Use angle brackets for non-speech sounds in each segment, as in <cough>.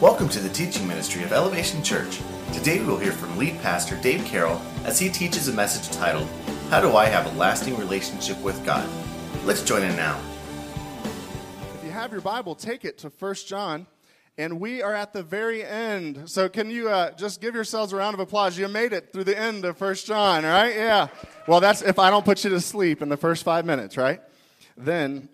Welcome to the teaching ministry of Elevation Church. Today we will hear from lead pastor Dave Carroll as he teaches a message titled, How Do I Have a Lasting Relationship with God? Let's join in now. If you have your Bible, take it to 1 John. And we are at the very end. So, can you uh, just give yourselves a round of applause? You made it through the end of First John, right? Yeah. Well, that's if I don't put you to sleep in the first five minutes, right? Then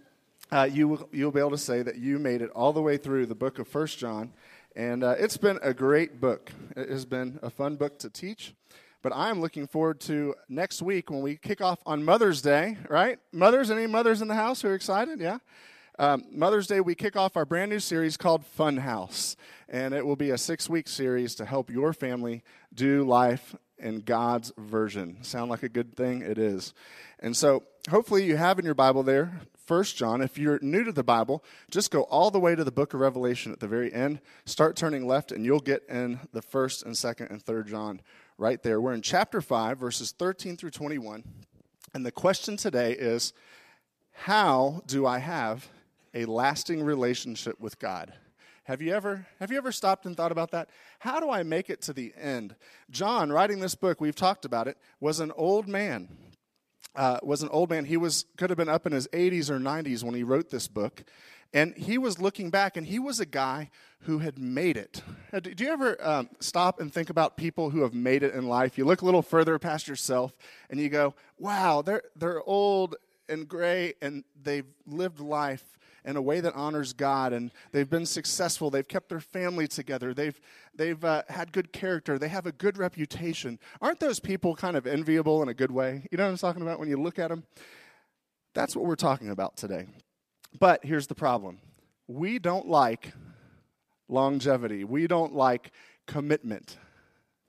uh, you, you'll be able to say that you made it all the way through the book of First John. And uh, it's been a great book. It has been a fun book to teach. But I'm looking forward to next week when we kick off on Mother's Day, right? Mothers, any mothers in the house who are excited? Yeah? Um, Mother's Day, we kick off our brand new series called Fun House. And it will be a six week series to help your family do life in God's version. Sound like a good thing? It is. And so hopefully you have in your Bible there First John. If you're new to the Bible, just go all the way to the book of Revelation at the very end. Start turning left, and you'll get in the first and second and third John right there. We're in chapter 5, verses 13 through 21. And the question today is How do I have a lasting relationship with God? Have you ever have you ever stopped and thought about that? How do I make it to the end? John, writing this book, we've talked about it, was an old man uh, was an old man. He was could have been up in his 80s or 90s when he wrote this book, and he was looking back, and he was a guy who had made it. Do you ever um, stop and think about people who have made it in life? You look a little further past yourself, and you go, "Wow, they're they're old and gray, and they've lived life." In a way that honors God, and they've been successful. They've kept their family together. They've they've uh, had good character. They have a good reputation. Aren't those people kind of enviable in a good way? You know what I'm talking about when you look at them. That's what we're talking about today. But here's the problem: we don't like longevity. We don't like commitment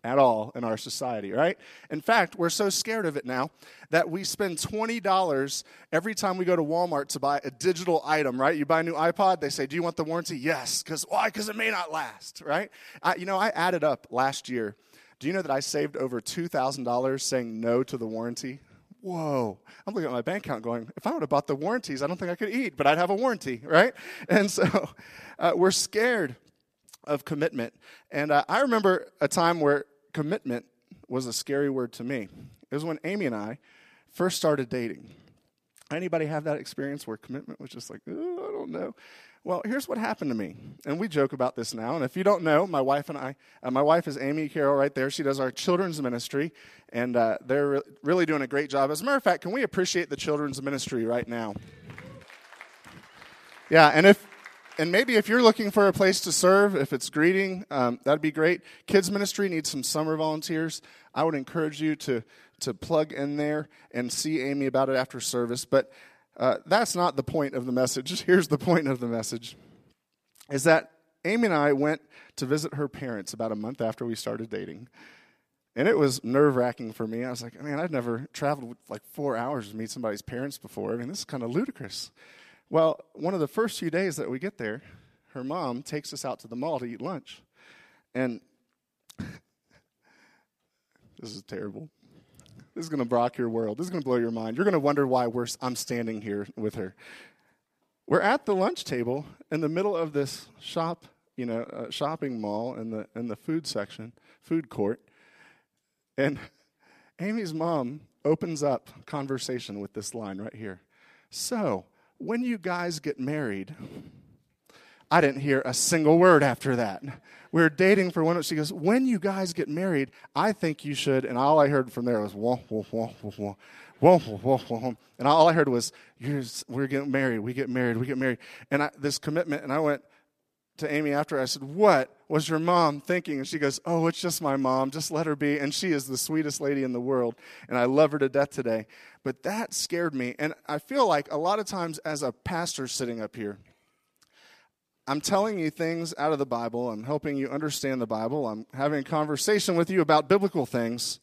at all in our society, right? In fact, we're so scared of it now that we spend $20 every time we go to Walmart to buy a digital item, right? You buy a new iPod, they say, Do you want the warranty? Yes. Because why? Because it may not last, right? I, you know, I added up last year. Do you know that I saved over $2,000 saying no to the warranty? Whoa. I'm looking at my bank account going, if I would have bought the warranties, I don't think I could eat, but I'd have a warranty, right? And so uh, we're scared of commitment. And uh, I remember a time where commitment was a scary word to me. It was when Amy and I first started dating. Anybody have that experience where commitment was just like, I don't know. Well, here's what happened to me, and we joke about this now. And if you don't know, my wife and I, uh, my wife is Amy Carroll right there. She does our children's ministry, and uh, they're re- really doing a great job. As a matter of fact, can we appreciate the children's ministry right now? Yeah, and if and maybe if you're looking for a place to serve, if it's greeting, um, that'd be great. Kids ministry needs some summer volunteers. I would encourage you to to plug in there and see Amy about it after service. But uh, that's not the point of the message. <laughs> Here's the point of the message: is that Amy and I went to visit her parents about a month after we started dating. And it was nerve wracking for me. I was like, man, I've never traveled like four hours to meet somebody's parents before. I mean, this is kind of ludicrous. Well, one of the first few days that we get there, her mom takes us out to the mall to eat lunch. And <laughs> this is terrible. This is going to rock your world. This is going to blow your mind. You're going to wonder why we're, I'm standing here with her. We're at the lunch table in the middle of this shop, you know, uh, shopping mall in the in the food section, food court, and Amy's mom opens up conversation with this line right here. So, when you guys get married, I didn't hear a single word after that. We were dating for one. She goes, "When you guys get married, I think you should." And all I heard from there was whoa, whoa, whoa, whoa, whoa. Whoa, whoa, whoa, whoa. And all I heard was, You're, we're getting married, we get married, we get married. And I, this commitment, and I went, to Amy after. I said, "What was your mom thinking?" And she goes, "Oh, it's just my mom. Just let her be." And she is the sweetest lady in the world, and I love her to death today. But that scared me. And I feel like a lot of times as a pastor sitting up here, I'm telling you things out of the Bible. I'm helping you understand the Bible. I'm having a conversation with you about biblical things.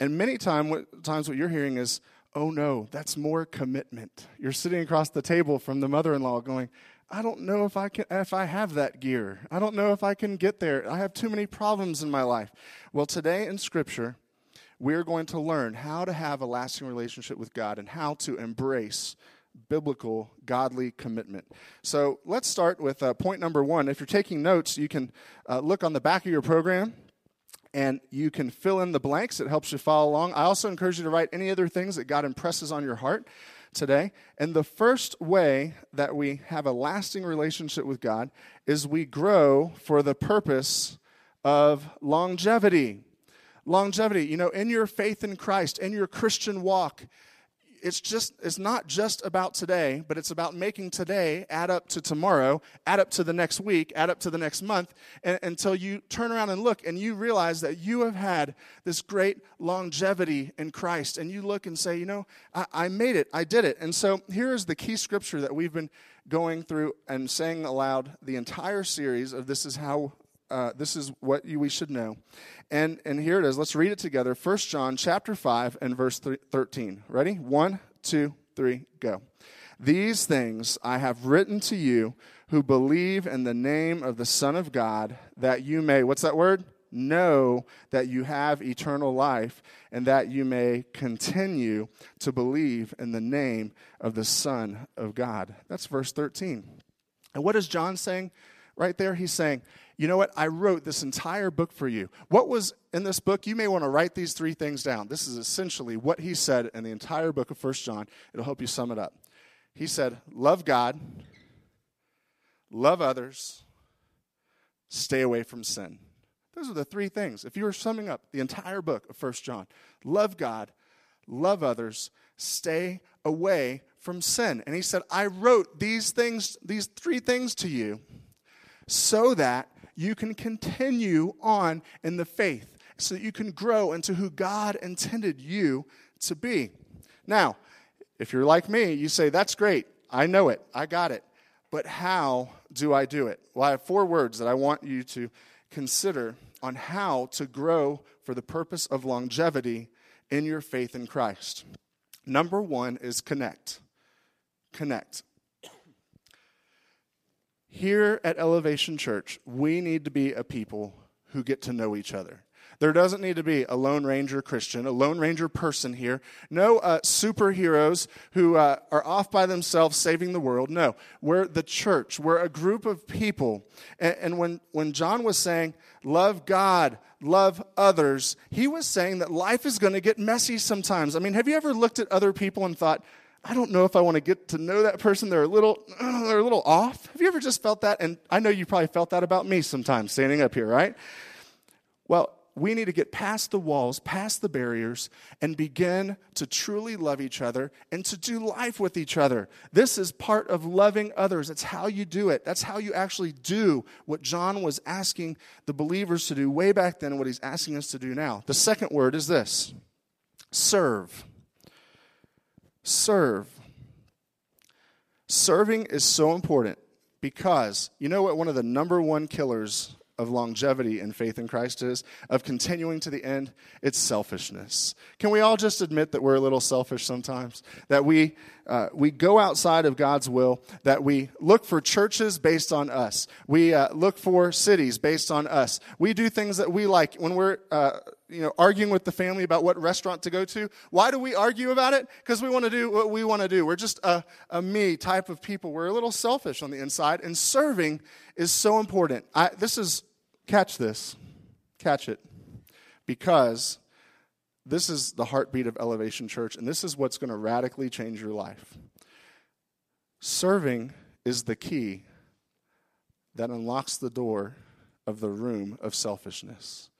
And many time, what, times what you're hearing is, oh no, that's more commitment. You're sitting across the table from the mother in law going, I don't know if I can if I have that gear. I don't know if I can get there. I have too many problems in my life. Well, today in scripture, we're going to learn how to have a lasting relationship with God and how to embrace biblical, godly commitment. So let's start with uh, point number one. If you're taking notes, you can uh, look on the back of your program and you can fill in the blanks. It helps you follow along. I also encourage you to write any other things that God impresses on your heart today. And the first way that we have a lasting relationship with God is we grow for the purpose of longevity. Longevity, you know, in your faith in Christ, in your Christian walk, it's just it's not just about today but it's about making today add up to tomorrow add up to the next week add up to the next month and, until you turn around and look and you realize that you have had this great longevity in christ. And you look and say you know I, I made it. I did it. And so here is the key scripture that we've been going through and saying aloud the entire series of this is how uh, this is what you, we should know. And, and here it is. Let's read it together. 1 John chapter 5 and verse 13. Ready? One, two, three, go. These things I have written to you who believe in the name of the Son of God, that you may, what's that word? Know that you have eternal life, and that you may continue to believe in the name of the Son of God. That's verse 13. And what is John saying right there? He's saying, you know what? I wrote this entire book for you. What was in this book? You may want to write these three things down. This is essentially what he said in the entire book of First John. It'll help you sum it up. He said, Love God, love others, stay away from sin. Those are the three things. If you were summing up the entire book of First John, love God, love others, stay away from sin. And he said, I wrote these things, these three things to you so that you can continue on in the faith, so that you can grow into who God intended you to be. Now, if you're like me, you say, That's great. I know it. I got it. But how do I do it? Well, I have four words that I want you to consider on how to grow for the purpose of longevity in your faith in Christ. Number one is connect. Connect. Here at Elevation Church, we need to be a people who get to know each other. There doesn't need to be a Lone Ranger Christian, a Lone Ranger person here. No uh, superheroes who uh, are off by themselves saving the world. No, we're the church. We're a group of people. And, and when, when John was saying, love God, love others, he was saying that life is going to get messy sometimes. I mean, have you ever looked at other people and thought, I don't know if I want to get to know that person. They're a little, <clears throat> they're a little off. Have you ever just felt that? And I know you probably felt that about me sometimes standing up here, right? Well, we need to get past the walls, past the barriers, and begin to truly love each other and to do life with each other. This is part of loving others. It's how you do it. That's how you actually do what John was asking the believers to do way back then and what he's asking us to do now. The second word is this serve serve. Serving is so important because you know what one of the number one killers of longevity and faith in Christ is, of continuing to the end, it's selfishness. Can we all just admit that we're a little selfish sometimes? That we, uh, we go outside of God's will, that we look for churches based on us, we uh, look for cities based on us. We do things that we like. When we're uh, you know, arguing with the family about what restaurant to go to, why do we argue about it? Because we want to do what we want to do. We're just a, a me type of people. We're a little selfish on the inside, and serving is so important. I, this is Catch this. Catch it. Because this is the heartbeat of Elevation Church, and this is what's going to radically change your life. Serving is the key that unlocks the door of the room of selfishness.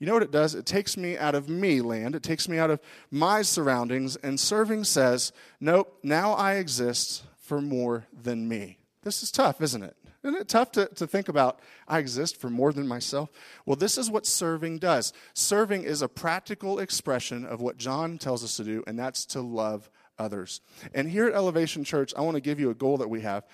You know what it does? It takes me out of me land, it takes me out of my surroundings, and serving says, Nope, now I exist for more than me. This is tough, isn't it? Isn't it tough to, to think about, I exist for more than myself? Well, this is what serving does. Serving is a practical expression of what John tells us to do, and that's to love others. And here at Elevation Church, I want to give you a goal that we have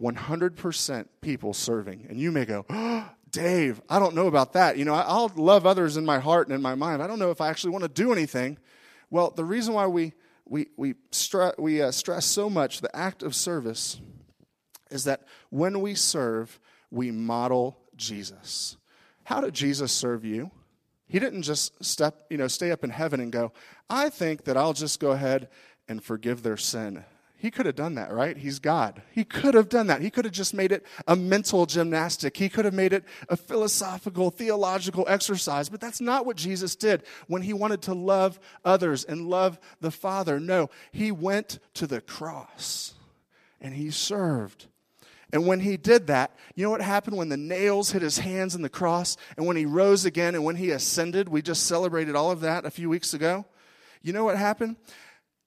100% people serving. And you may go, oh, Dave, I don't know about that. You know, I'll love others in my heart and in my mind. I don't know if I actually want to do anything. Well, the reason why we, we, we, stre- we uh, stress so much the act of service is that when we serve, we model Jesus. How did Jesus serve you? He didn't just step, you know, stay up in heaven and go, I think that I'll just go ahead and forgive their sin. He could have done that, right? He's God. He could have done that. He could have just made it a mental gymnastic. He could have made it a philosophical, theological exercise. But that's not what Jesus did when he wanted to love others and love the Father. No, he went to the cross and he served. And when he did that, you know what happened when the nails hit his hands in the cross and when he rose again and when he ascended? We just celebrated all of that a few weeks ago. You know what happened?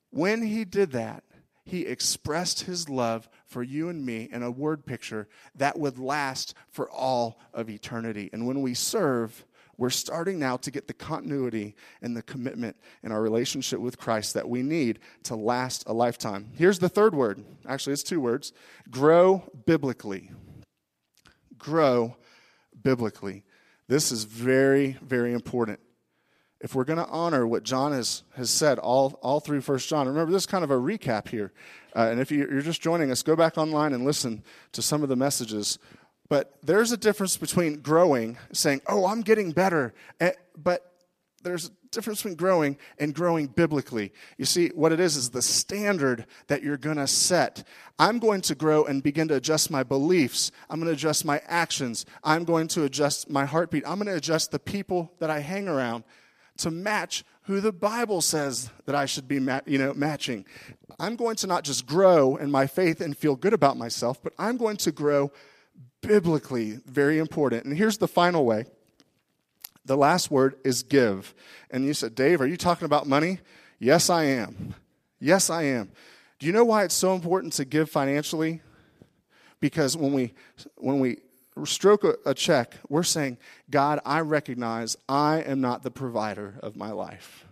When he did that, he expressed his love for you and me in a word picture that would last for all of eternity. And when we serve, we're starting now to get the continuity and the commitment in our relationship with Christ that we need to last a lifetime. Here's the third word. Actually, it's two words grow biblically. Grow biblically. This is very, very important if we're going to honor what John has, has said all, all through First John, remember this is kind of a recap here. Uh, and if you're just joining us, go back online and listen to some of the messages. But there's a difference between growing, saying, oh, I'm getting better. But there's a difference between growing and growing biblically. You see, what it is is the standard that you're going to set. I'm going to grow and begin to adjust my beliefs. I'm going to adjust my actions. I'm going to adjust my heartbeat. I'm going to adjust the people that I hang around to match who the Bible says that I should be you know, matching. I'm going to not just grow in my faith and feel good about myself, but I'm going to grow biblically. Very important. And here's the final way the last word is give. And you said, Dave, are you talking about money? Yes, I am. Yes, I am. Do you know why it's so important to give financially? Because when we when we stroke a, a check, we're saying, God, I recognize I am not the provider of my life.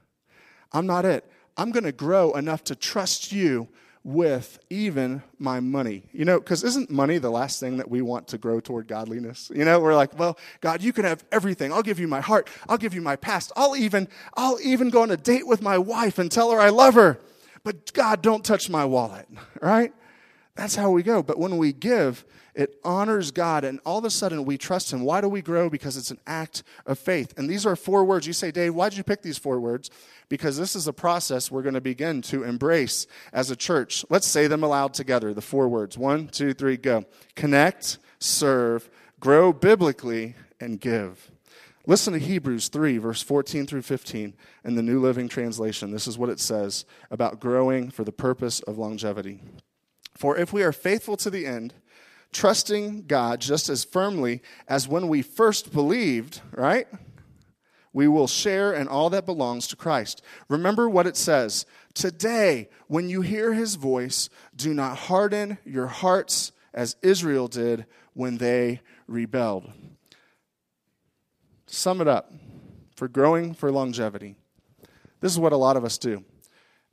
I'm not it. I'm going to grow enough to trust you with even my money. You know, because isn't money the last thing that we want to grow toward godliness? You know, we're like, well, God, you can have everything. I'll give you my heart. I'll give you my past. I'll even, I'll even go on a date with my wife and tell her I love her. But God, don't touch my wallet, right? That's how we go. But when we give, it honors God, and all of a sudden we trust Him. Why do we grow? Because it's an act of faith. And these are four words. You say, Dave, why did you pick these four words? Because this is a process we're going to begin to embrace as a church. Let's say them aloud together the four words. One, two, three, go. Connect, serve, grow biblically, and give. Listen to Hebrews 3, verse 14 through 15 in the New Living Translation. This is what it says about growing for the purpose of longevity. For if we are faithful to the end, trusting God just as firmly as when we first believed, right? We will share in all that belongs to Christ. Remember what it says Today, when you hear his voice, do not harden your hearts as Israel did when they rebelled. Sum it up for growing for longevity. This is what a lot of us do.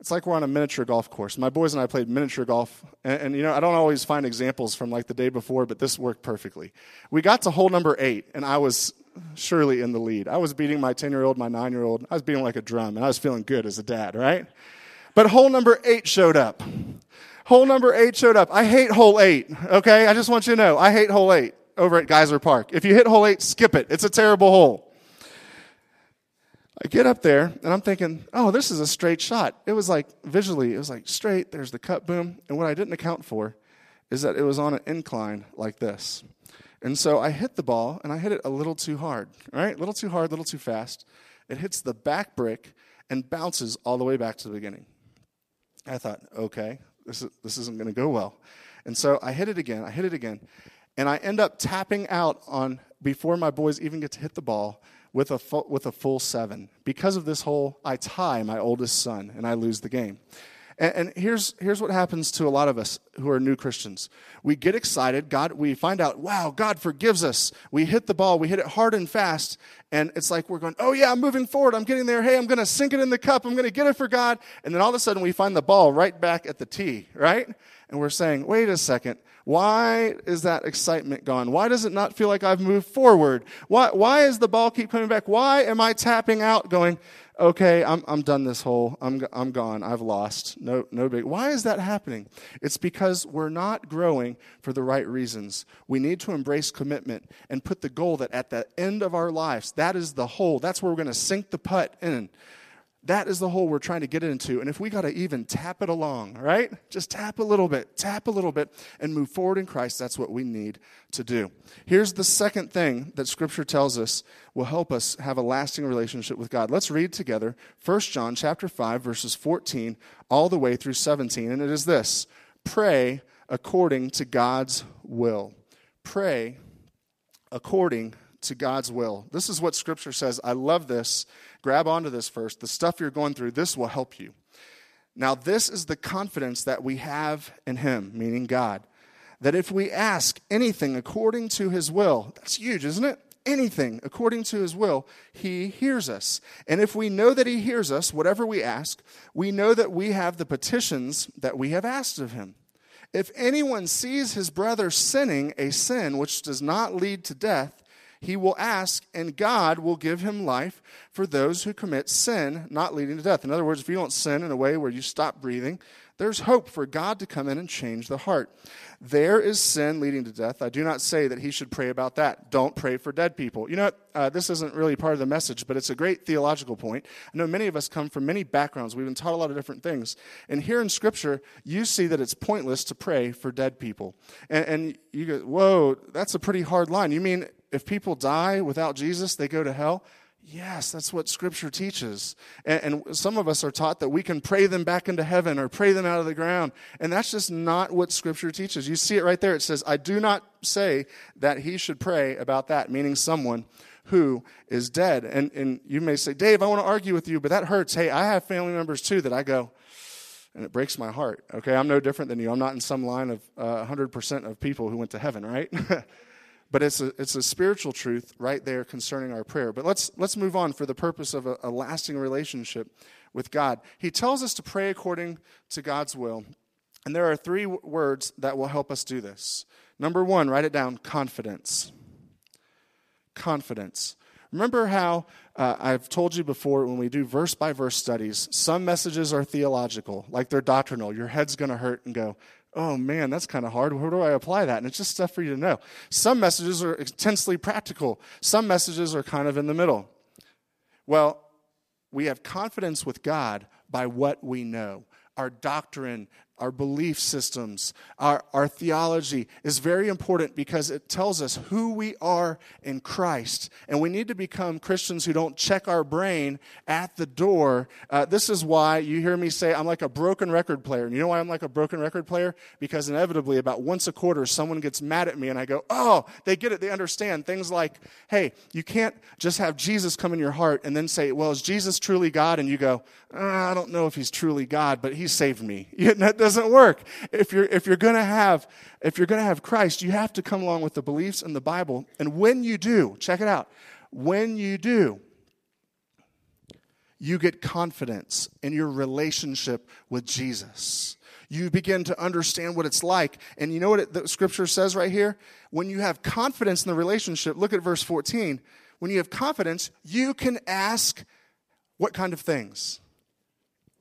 It's like we're on a miniature golf course. My boys and I played miniature golf, and, and, you know I don't always find examples from like the day before, but this worked perfectly. We got to hole number eight, and I was surely in the lead. I was beating my ten year old, my nine year old. I was beating like a drum, and I was feeling good as a dad, right? But hole number eight showed up. Hole number eight showed up. I hate hole eight. Okay, I just want you to know I hate hole eight over at Geyser Park. If you hit hole eight, skip it. It's a terrible hole. I get up there and I'm thinking, oh, this is a straight shot. It was like visually, it was like straight. There's the cut boom. And what I didn't account for is that it was on an incline like this. And so I hit the ball and I hit it a little too hard, right? A little too hard, a little too fast. It hits the back brick and bounces all the way back to the beginning. I thought, okay, this, is, this isn't going to go well. And so I hit it again, I hit it again, and I end up tapping out on before my boys even get to hit the ball with a, full, with a full seven. Because of this hole, I tie my oldest son and I lose the game. And, and, here's, here's what happens to a lot of us who are new Christians. We get excited. God, we find out, wow, God forgives us. We hit the ball. We hit it hard and fast. And it's like we're going, oh, yeah, I'm moving forward. I'm getting there. Hey, I'm going to sink it in the cup. I'm going to get it for God. And then all of a sudden we find the ball right back at the tee, right? And we're saying, wait a second. Why is that excitement gone? Why does it not feel like I've moved forward? Why, why is the ball keep coming back? Why am I tapping out going, okay, I'm, I'm done this hole. I'm, I'm gone, I've lost. No, no big. Why is that happening? It's because we're not growing for the right reasons. We need to embrace commitment and put the goal that at the end of our lives, that is the hole. That's where we're going to sink the putt in. That is the hole we're trying to get into. And if we got to even tap it along, right? Just tap a little bit, tap a little bit, and move forward in Christ, that's what we need to do. Here's the second thing that Scripture tells us will help us have a lasting relationship with God. Let's read together 1 John chapter 5, verses 14 all the way through 17. And it is this pray according to God's will. Pray according to God's will. This is what Scripture says. I love this. Grab onto this first. The stuff you're going through, this will help you. Now, this is the confidence that we have in Him, meaning God, that if we ask anything according to His will, that's huge, isn't it? Anything according to His will, He hears us. And if we know that He hears us, whatever we ask, we know that we have the petitions that we have asked of Him. If anyone sees his brother sinning a sin which does not lead to death, he will ask, and God will give him life for those who commit sin not leading to death. In other words, if you don't sin in a way where you stop breathing, there's hope for God to come in and change the heart. There is sin leading to death. I do not say that he should pray about that. Don't pray for dead people. You know? Uh, this isn't really part of the message, but it's a great theological point. I know many of us come from many backgrounds. We've been taught a lot of different things. And here in Scripture, you see that it's pointless to pray for dead people. And, and you go, whoa, that's a pretty hard line. You mean if people die without Jesus, they go to hell? Yes, that's what Scripture teaches. And, and, some of us are taught that we can pray them back into heaven or pray them out of the ground. And that's just not what Scripture teaches. You see it right there. It says, I do not say that he should pray about that, meaning someone who is dead. And, and you may say, Dave, I want to argue with you, but that hurts. Hey, I have family members too that I go, and it breaks my heart. Okay, I'm no different than you. I'm not in some line of uh, 100% of people who went to heaven, right? <laughs> but it's a, it's a spiritual truth right there concerning our prayer. But let's, let's move on for the purpose of a, a lasting relationship with God. He tells us to pray according to God's will. And there are three words that will help us do this. Number one, write it down confidence. Confidence. Remember how uh, I've told you before when we do verse by verse studies, some messages are theological, like they're doctrinal. Your head's going to hurt and go, oh man, that's kind of hard. Where do I apply that? And it's just stuff for you to know. Some messages are intensely practical, some messages are kind of in the middle. Well, we have confidence with God by what we know. Our doctrine our belief systems, our, our theology is very important because it tells us who we are in Christ. And we need to become Christians who don't check our brain at the door. Uh, this is why you hear me say I'm like a broken record player. And you know why I'm like a broken record player? Because inevitably, about once a quarter, someone gets mad at me and I go, oh, they get it. They understand. Things like, hey, you can't just have Jesus come in your heart and then say, well, is Jesus truly God? And you go, uh, I don't know if he's truly God, but he saved me. <laughs> doesn't work. If you're, if you're going to have, if you're going to have Christ, you have to come along with the beliefs in the Bible. And when you do, check it out. When you do, you get confidence in your relationship with Jesus. You begin to understand what it's like. And you know what it, the scripture says right here? When you have confidence in the relationship, look at verse 14. When you have confidence, you can ask what kind of things?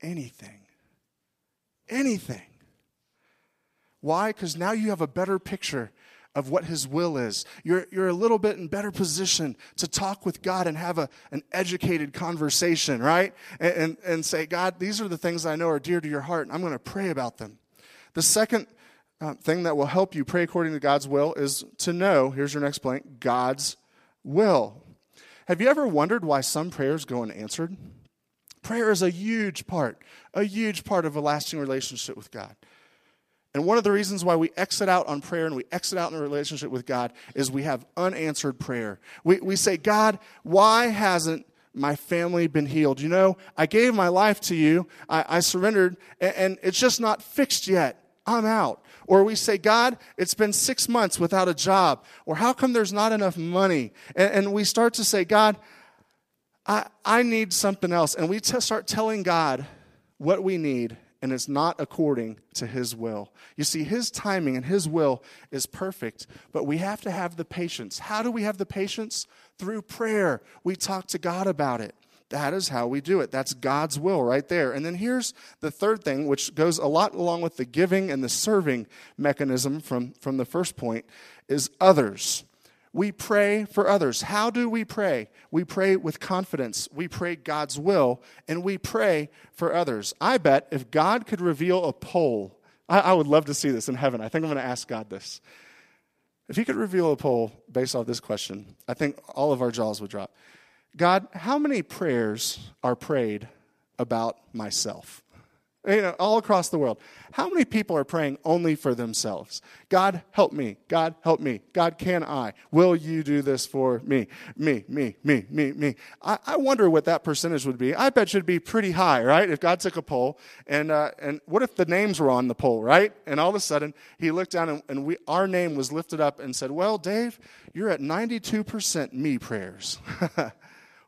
Anything anything. Why? Because now you have a better picture of what his will is. You're, you're a little bit in better position to talk with God and have a, an educated conversation, right? And, and, and say, God, these are the things I know are dear to your heart, and I'm going to pray about them. The second uh, thing that will help you pray according to God's will is to know, here's your next blank, God's will. Have you ever wondered why some prayers go unanswered? Prayer is a huge part, a huge part of a lasting relationship with God. And one of the reasons why we exit out on prayer and we exit out in a relationship with God is we have unanswered prayer. We, we say, God, why hasn't my family been healed? You know, I gave my life to you, I, I surrendered, and, and it's just not fixed yet. I'm out. Or we say, God, it's been six months without a job. Or how come there's not enough money? And, and we start to say, God, I, I need something else. And we t- start telling God what we need, and it's not according to His will. You see, His timing and His will is perfect, but we have to have the patience. How do we have the patience? Through prayer. We talk to God about it. That is how we do it. That's God's will right there. And then here's the third thing, which goes a lot along with the giving and the serving mechanism from, from the first point, is others. We pray for others. How do we pray? We pray with confidence. We pray God's will, and we pray for others. I bet if God could reveal a poll, I, I would love to see this in heaven. I think I'm going to ask God this. If He could reveal a poll based off this question, I think all of our jaws would drop. God, how many prayers are prayed about myself? You know, all across the world. How many people are praying only for themselves? God, help me. God, help me. God, can I? Will you do this for me? Me, me, me, me, me. I, I wonder what that percentage would be. I bet should be pretty high, right? If God took a poll, and uh, and what if the names were on the poll, right? And all of a sudden he looked down and, and we our name was lifted up and said, "Well, Dave, you're at 92% me prayers." <laughs>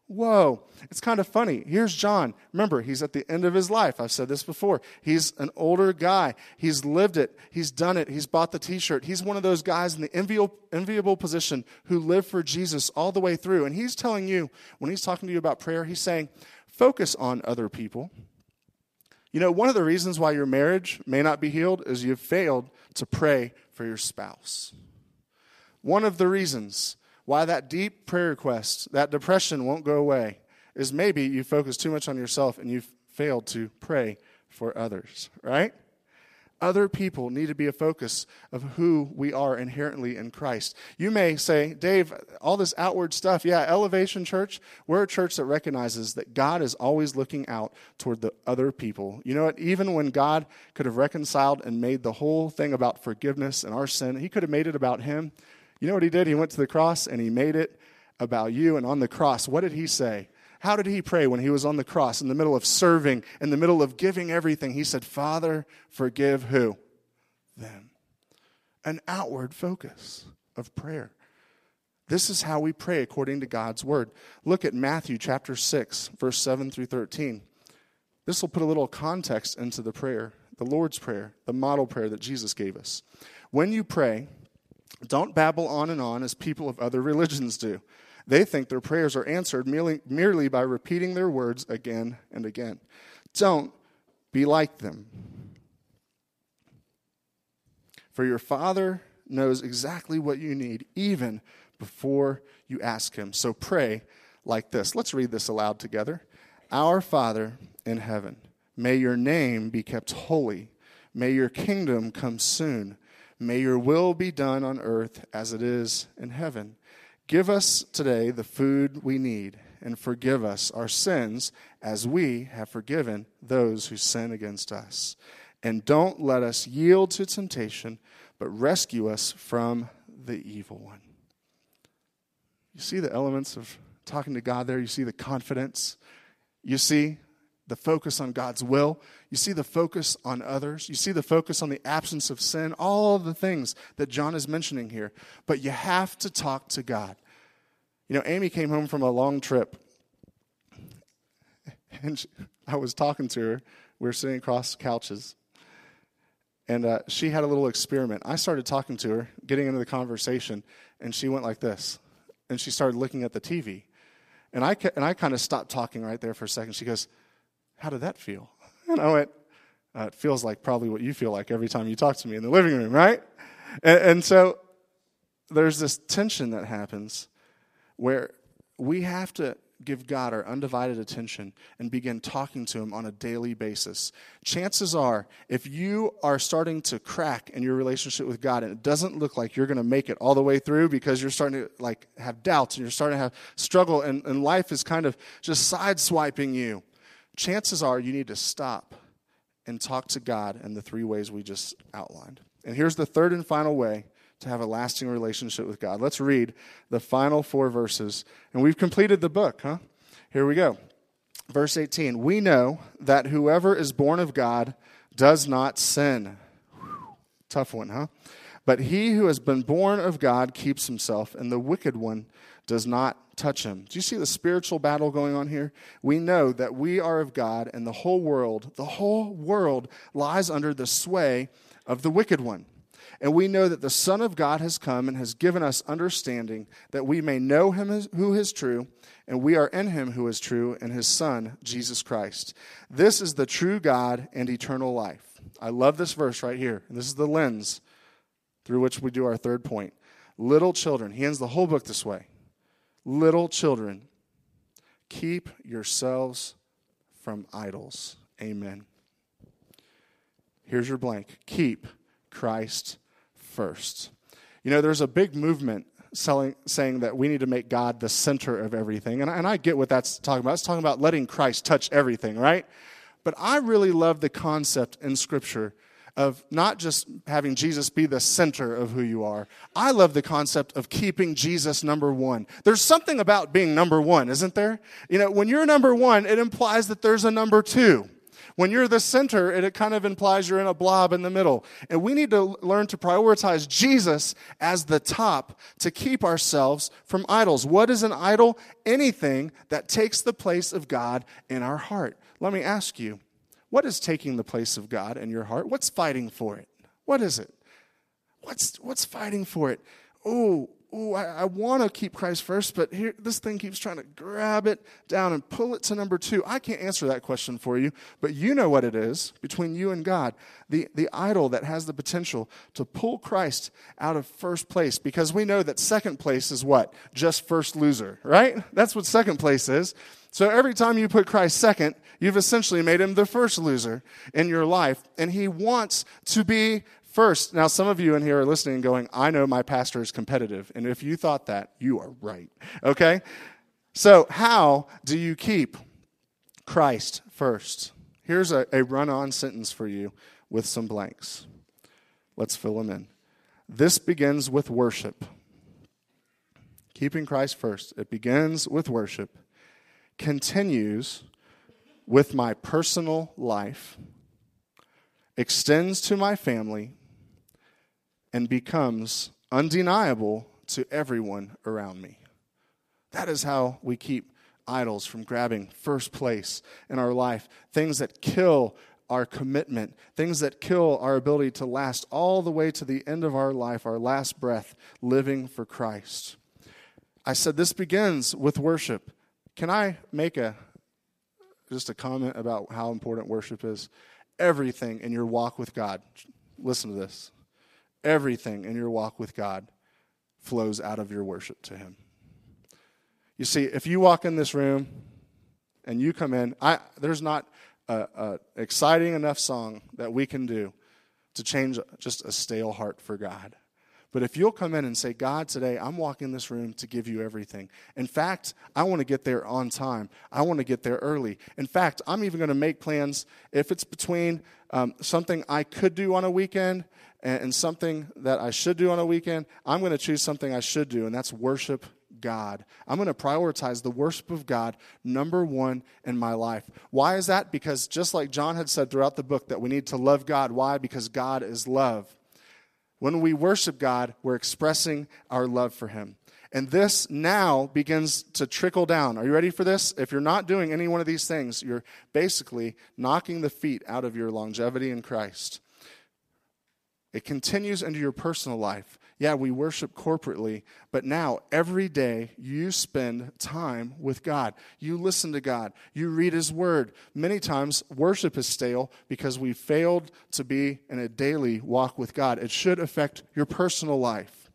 Whoa, it's kind of funny. Here's John. Remember, he's at the end of his life. I've said this before. He's an older guy. He's lived it. He's done it. He's bought the t shirt. He's one of those guys in the enviable, position who lived for Jesus all the way through. And he's telling you, when he's talking to you about prayer, he's saying, focus on other people. You know, one of the reasons why your marriage may not be healed is you've failed to pray for your spouse. One of the reasons why that deep prayer request, that depression won't go away, is maybe you focus too much on yourself and you've failed to pray for others, right? Other people need to be a focus of who we are inherently in Christ. You may say, Dave, all this outward stuff, yeah, Elevation Church, we're a church that recognizes that God is always looking out toward the other people. You know what? Even when God could have reconciled and made the whole thing about forgiveness and our sin, He could have made it about Him. You know what he did? He went to the cross and he made it about you. And on the cross, what did he say? How did he pray when he was on the cross in the middle of serving, in the middle of giving everything? He said, Father, forgive who? Them. An outward focus of prayer. This is how we pray according to God's word. Look at Matthew chapter 6, verse 7 through 13. This will put a little context into the prayer, the Lord's Prayer, the model prayer that Jesus gave us. When you pray, don't babble on and on as people of other religions do. They think their prayers are answered merely, merely by repeating their words again and again. Don't be like them. For your Father knows exactly what you need, even before you ask Him. So pray like this. Let's read this aloud together. Our Father in heaven, may your name be kept holy. May your kingdom come soon. May your will be done on earth as it is in heaven. Give us today the food we need, and forgive us our sins as we have forgiven those who sin against us. And don't let us yield to temptation, but rescue us from the evil one. You see the elements of talking to God there? You see the confidence? You see the focus on God's will. You see the focus on others. You see the focus on the absence of sin, all of the things that John is mentioning here. But you have to talk to God. You know, Amy came home from a long trip, <laughs> and she, I was talking to her. We were sitting across couches, and uh, she had a little experiment. I started talking to her, getting into the conversation, and she went like this, and she started looking at the TV. And I, and I kind of stopped talking right there for a second. She goes, how did that feel? <laughs> And I went, uh, It feels like probably what you feel like every time you talk to me in the living room, right? And, and so there's this tension that happens where we have to give God our undivided attention and begin talking to Him on a daily basis. Chances are, if you are starting to crack in your relationship with God and it doesn't look like you're going to make it all the way through because you're starting to like have doubts and you're starting to have struggle and, and life is kind of just sideswiping you, chances are you need to stop and talk to God in the three ways we just outlined. And here's the third and final way to have a lasting relationship with God. Let's read the final four verses. And we've completed the book, huh? Here we go. Verse 18 We know that whoever is born of God does not sin. Whew, tough one, huh? But he who has been born of God keeps himself, and the wicked one does not touch him. Do you see the spiritual battle going on here? We know that we are of God, and the whole world, the whole world lies under the sway of the wicked one. And we know that the Son of God has come and has given us understanding that we may know him who is true, and we are in him who is true, and his Son, Jesus Christ. This is the true God and eternal life. I love this verse right here. And this is the lens through which we do our third point. Little children, he ends the whole book this way. Little children, keep yourselves from idols. Amen. Here's your blank. Keep Christ first. You know, there's a big movement selling, saying that we need to make God the center of everything. And, and I get what that's talking about. It's talking about letting Christ touch everything, right? But I really love the concept in Scripture of not just having Jesus be the center of who you are. I love the concept of keeping Jesus number one. There's something about being number one, isn't there? You know, when you're number one, it implies that there's a number two. When you're the center, it kind of implies you're in a blob in the middle. And we need to learn to prioritize Jesus as the top to keep ourselves from idols. What is an idol? Anything that takes the place of God in our heart. Let me ask you, what is taking the place of God in your heart? What's fighting for it? What is it? What's, what's fighting for it? Oh, oh, I, I want to keep Christ first, but here this thing keeps trying to grab it down and pull it to number two. I can't answer that question for you, but you know what it is between you and God. The, the idol that has the potential to pull Christ out of first place, because we know that second place is what? Just first loser, right? That's what second place is. So every time you put Christ second, you've essentially made him the first loser in your life. And he wants to be First, now some of you in here are listening and going, I know my pastor is competitive. And if you thought that, you are right. Okay? So, how do you keep Christ first? Here's a, a run on sentence for you with some blanks. Let's fill them in. This begins with worship. Keeping Christ first. It begins with worship, continues with my personal life, extends to my family, and becomes undeniable to everyone around me. That is how we keep idols from grabbing first place in our life. Things that kill our commitment, things that kill our ability to last all the way to the end of our life, our last breath, living for Christ. I said this begins with worship. Can I make a just a comment about how important worship is? Everything in your walk with God. Listen to this everything in your walk with God flows out of your worship to Him. You see, if you walk in this room and you come in, I, there's not an exciting enough song that we can do to change just a stale heart for God. But if you'll come in and say, God, today I'm walking this room to give you everything. In fact, I want to get there on time. I want to get there early. In fact, I'm even going to make plans if it's between um, something I could do on a weekend and, and something that I should do on a weekend. I'm going to choose something I should do, and that's worship God. I'm going to prioritize the worship of God number one in my life. Why is that? Because just like John had said throughout the book, that we need to love God. Why? Because God is love. When we worship God, we're expressing our love for Him. And this now begins to trickle down. Are you ready for this? If you're not doing any one of these things, you're basically knocking the feet out of your longevity in Christ. It continues into your personal life. Yeah, we worship corporately, but now every day you spend time with God. You listen to God. You read His Word. Many times worship is stale because we failed to be in a daily walk with God. It should affect your personal life.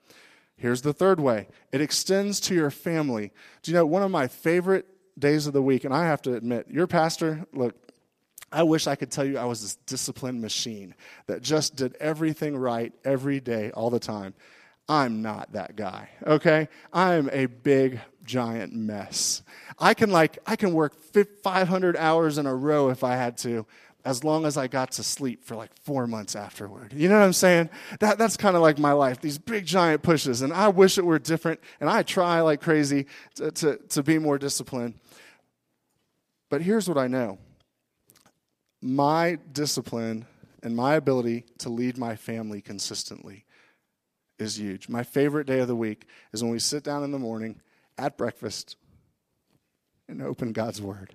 Here's the third way it extends to your family. Do you know one of my favorite days of the week, and I have to admit, your pastor, look, I wish I could tell you I was this disciplined machine that just did everything right every day, all the time. I'm not that guy, okay? I'm a big, giant mess. I can like, I can work 500 hours in a row if I had to, as long as I got to sleep for like four months afterward. You know what I'm saying? That, that's kind of like my life, these big, giant pushes. And I wish it were different, and I try like crazy to, to, to be more disciplined. But here's what I know my discipline and my ability to lead my family consistently is huge. My favorite day of the week is when we sit down in the morning at breakfast and open God's Word.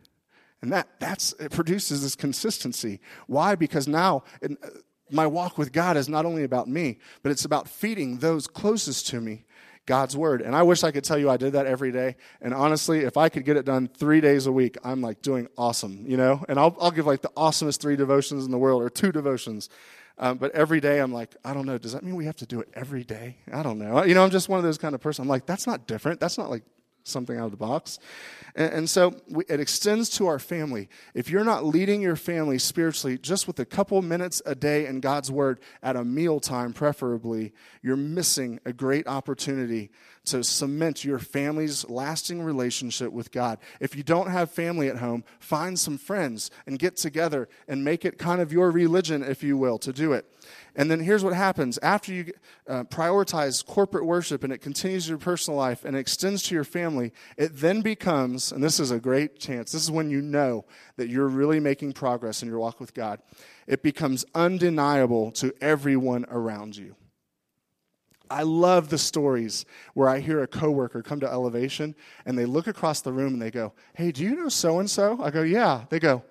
And that that's, it produces this consistency. Why? Because now, it, uh, my walk with God is not only about me, but it's about feeding those closest to me God's word. And I wish I could tell you I did that every day. And honestly, if I could get it done three days a week, I'm like doing awesome, you know? And I'll, I'll give like the awesomest three devotions in the world or two devotions. Um, but every day I'm like, I don't know. Does that mean we have to do it every day? I don't know. You know, I'm just one of those kind of person. I'm like, that's not different. That's not like something out of the box. And, and so we, it extends to our family. If you're not leading your family spiritually just with a couple minutes a day in God's Word at a mealtime, preferably, you're missing a great opportunity to cement your family's lasting relationship with God. If you don't have family at home, find some friends and get together and make it kind of your religion, if you will, to do it. And then here's what happens after you uh, prioritize corporate worship and it continues your personal life and extends to your family, it then becomes, and this is a great chance, this is when you know that you're really making progress in your walk with God. It becomes undeniable to everyone around you. I love the stories where I hear a coworker come to elevation and they look across the room and they go, Hey, do you know so and so? I go, Yeah. They go,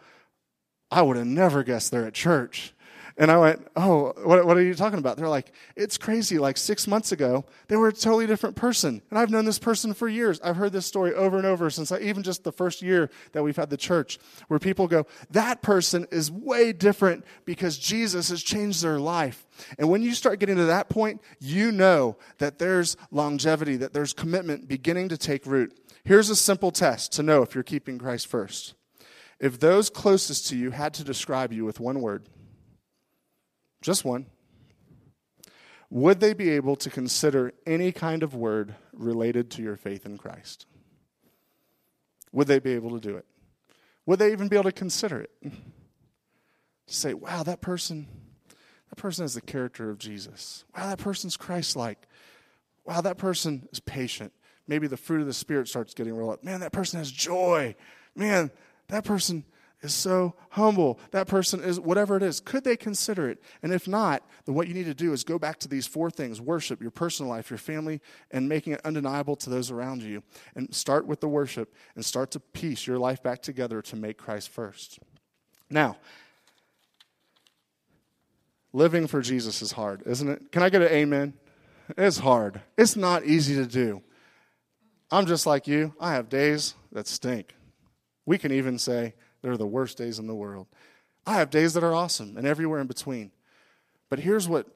I would have never guessed they're at church. And I went, Oh, what, what, are you talking about? They're like, It's crazy. Like six months ago, they were a totally different person. And I've known this person for years. I've heard this story over and over since I, even just the first year that we've had the church, where people go, That person is way different because Jesus has changed their life. And when you start getting to that point, you know that there's longevity, that there's commitment beginning to take root. Here's a simple test to know if you're keeping Christ first. If those closest to you had to describe you with one word, just one, would they be able to consider any kind of word related to your faith in Christ? Would they be able to do it? Would they even be able to consider it? To say, wow, that person, that person has the character of Jesus. Wow, that person's Christ like. Wow, that person is patient. Maybe the fruit of the Spirit starts getting rolled up. Man, that person has joy. Man, that person is so humble. That person is whatever it is. Could they consider it? And if not, then what you need to do is go back to these four things worship, your personal life, your family, and making it undeniable to those around you. And start with the worship and start to piece your life back together to make Christ first. Now, living for Jesus is hard, isn't it? Can I get an amen? It's hard. It's not easy to do. I'm just like you. I have days that stink. We can even say, they're the worst days in the world. I have days that are awesome and everywhere in between. But here's what,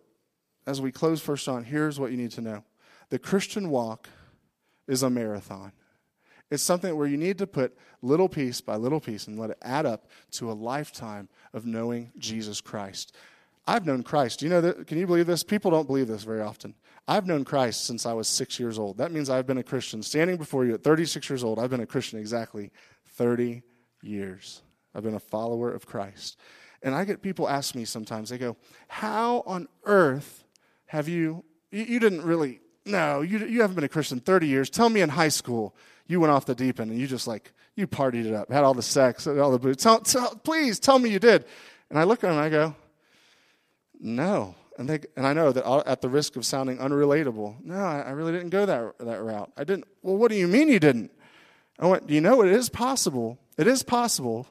as we close First John, here's what you need to know the Christian walk is a marathon. It's something where you need to put little piece by little piece and let it add up to a lifetime of knowing Jesus Christ. I've known Christ. You know that? Can you believe this? People don't believe this very often. I've known Christ since I was six years old. That means I've been a Christian. Standing before you at 36 years old, I've been a Christian exactly 30 years. I've been a follower of Christ. And I get people ask me sometimes, they go, How on earth have you, you, you didn't really, no, you, you haven't been a Christian 30 years. Tell me in high school you went off the deep end and you just like, you partied it up, had all the sex, all the booze. Tell, tell, please tell me you did. And I look at them and I go, No. And, they, and I know that at the risk of sounding unrelatable, no, I, I really didn't go that, that route. I didn't. Well, what do you mean you didn't? I went, Do you know it is possible it is possible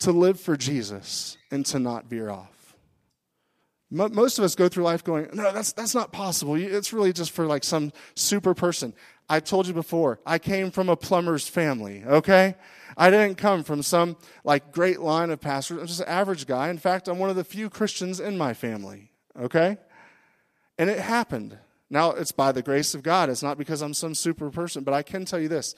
to live for Jesus and to not veer off. Most of us go through life going, no, that's, that's not possible. It's really just for like some super person. I told you before, I came from a plumber's family, okay? I didn't come from some like great line of pastors. I'm just an average guy. In fact, I'm one of the few Christians in my family, okay? And it happened. Now, it's by the grace of God. It's not because I'm some super person, but I can tell you this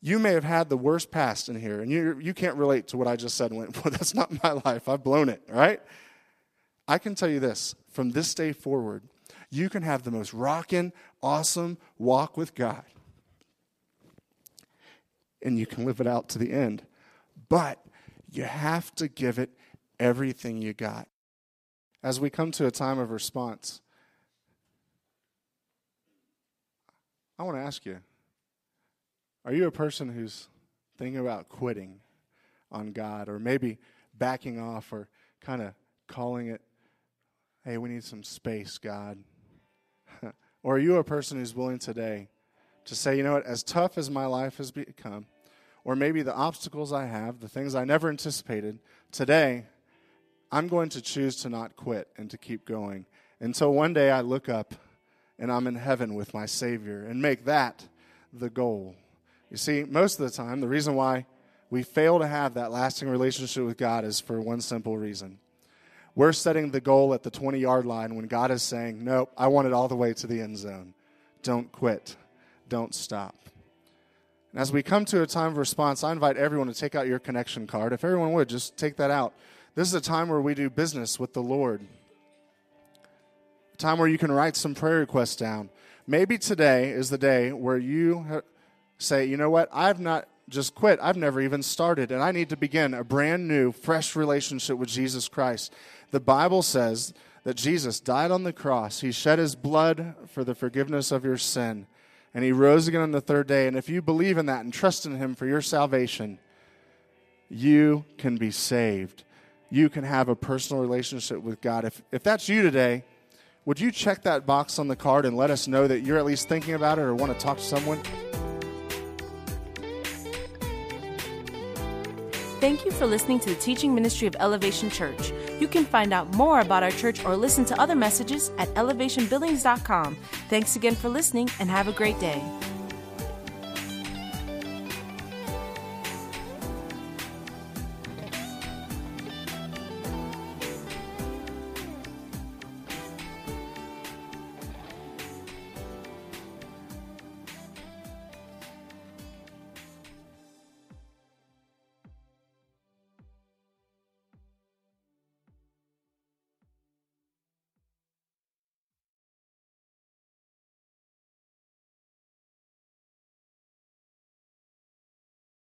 you may have had the worst past in here, and you, you can't relate to what I just said went, <laughs> well, that's not my life. I've blown it, right? I can tell you this from this day forward, you can have the most rocking, awesome walk with God. And you can live it out to the end. But you have to give it everything you got. As we come to a time of response, I want to ask you are you a person who's thinking about quitting on God or maybe backing off or kind of calling it, hey, we need some space, God? <laughs> or are you a person who's willing today to say, you know what, as tough as my life has become, or maybe the obstacles I have, the things I never anticipated, today I'm going to choose to not quit and to keep going until one day I look up and I'm in heaven with my Savior and make that the goal. You see, most of the time, the reason why we fail to have that lasting relationship with God is for one simple reason. We're setting the goal at the 20 yard line when God is saying, Nope, I want it all the way to the end zone. Don't quit. Don't stop. And as we come to a time of response, I invite everyone to take out your connection card. If everyone would, just take that out. This is a time where we do business with the Lord. A time where you can write some prayer requests down. Maybe today is the day where you say, you know what, I've not just quit. I've never even started, and I need to begin a brand new, fresh relationship with Jesus Christ. The Bible says that Jesus died on the cross, He shed His blood for the forgiveness of your sin, and He rose again on the third day. And if you believe in that and trust in Him for your salvation, you can be saved. You can have a personal relationship with God. If, if that's you today, would you check that box on the card and let us know that you're at least thinking about it or want to talk to someone? Thank you for listening to the teaching ministry of Elevation Church. You can find out more about our church or listen to other messages at elevationbillings.com. Thanks again for listening and have a great day.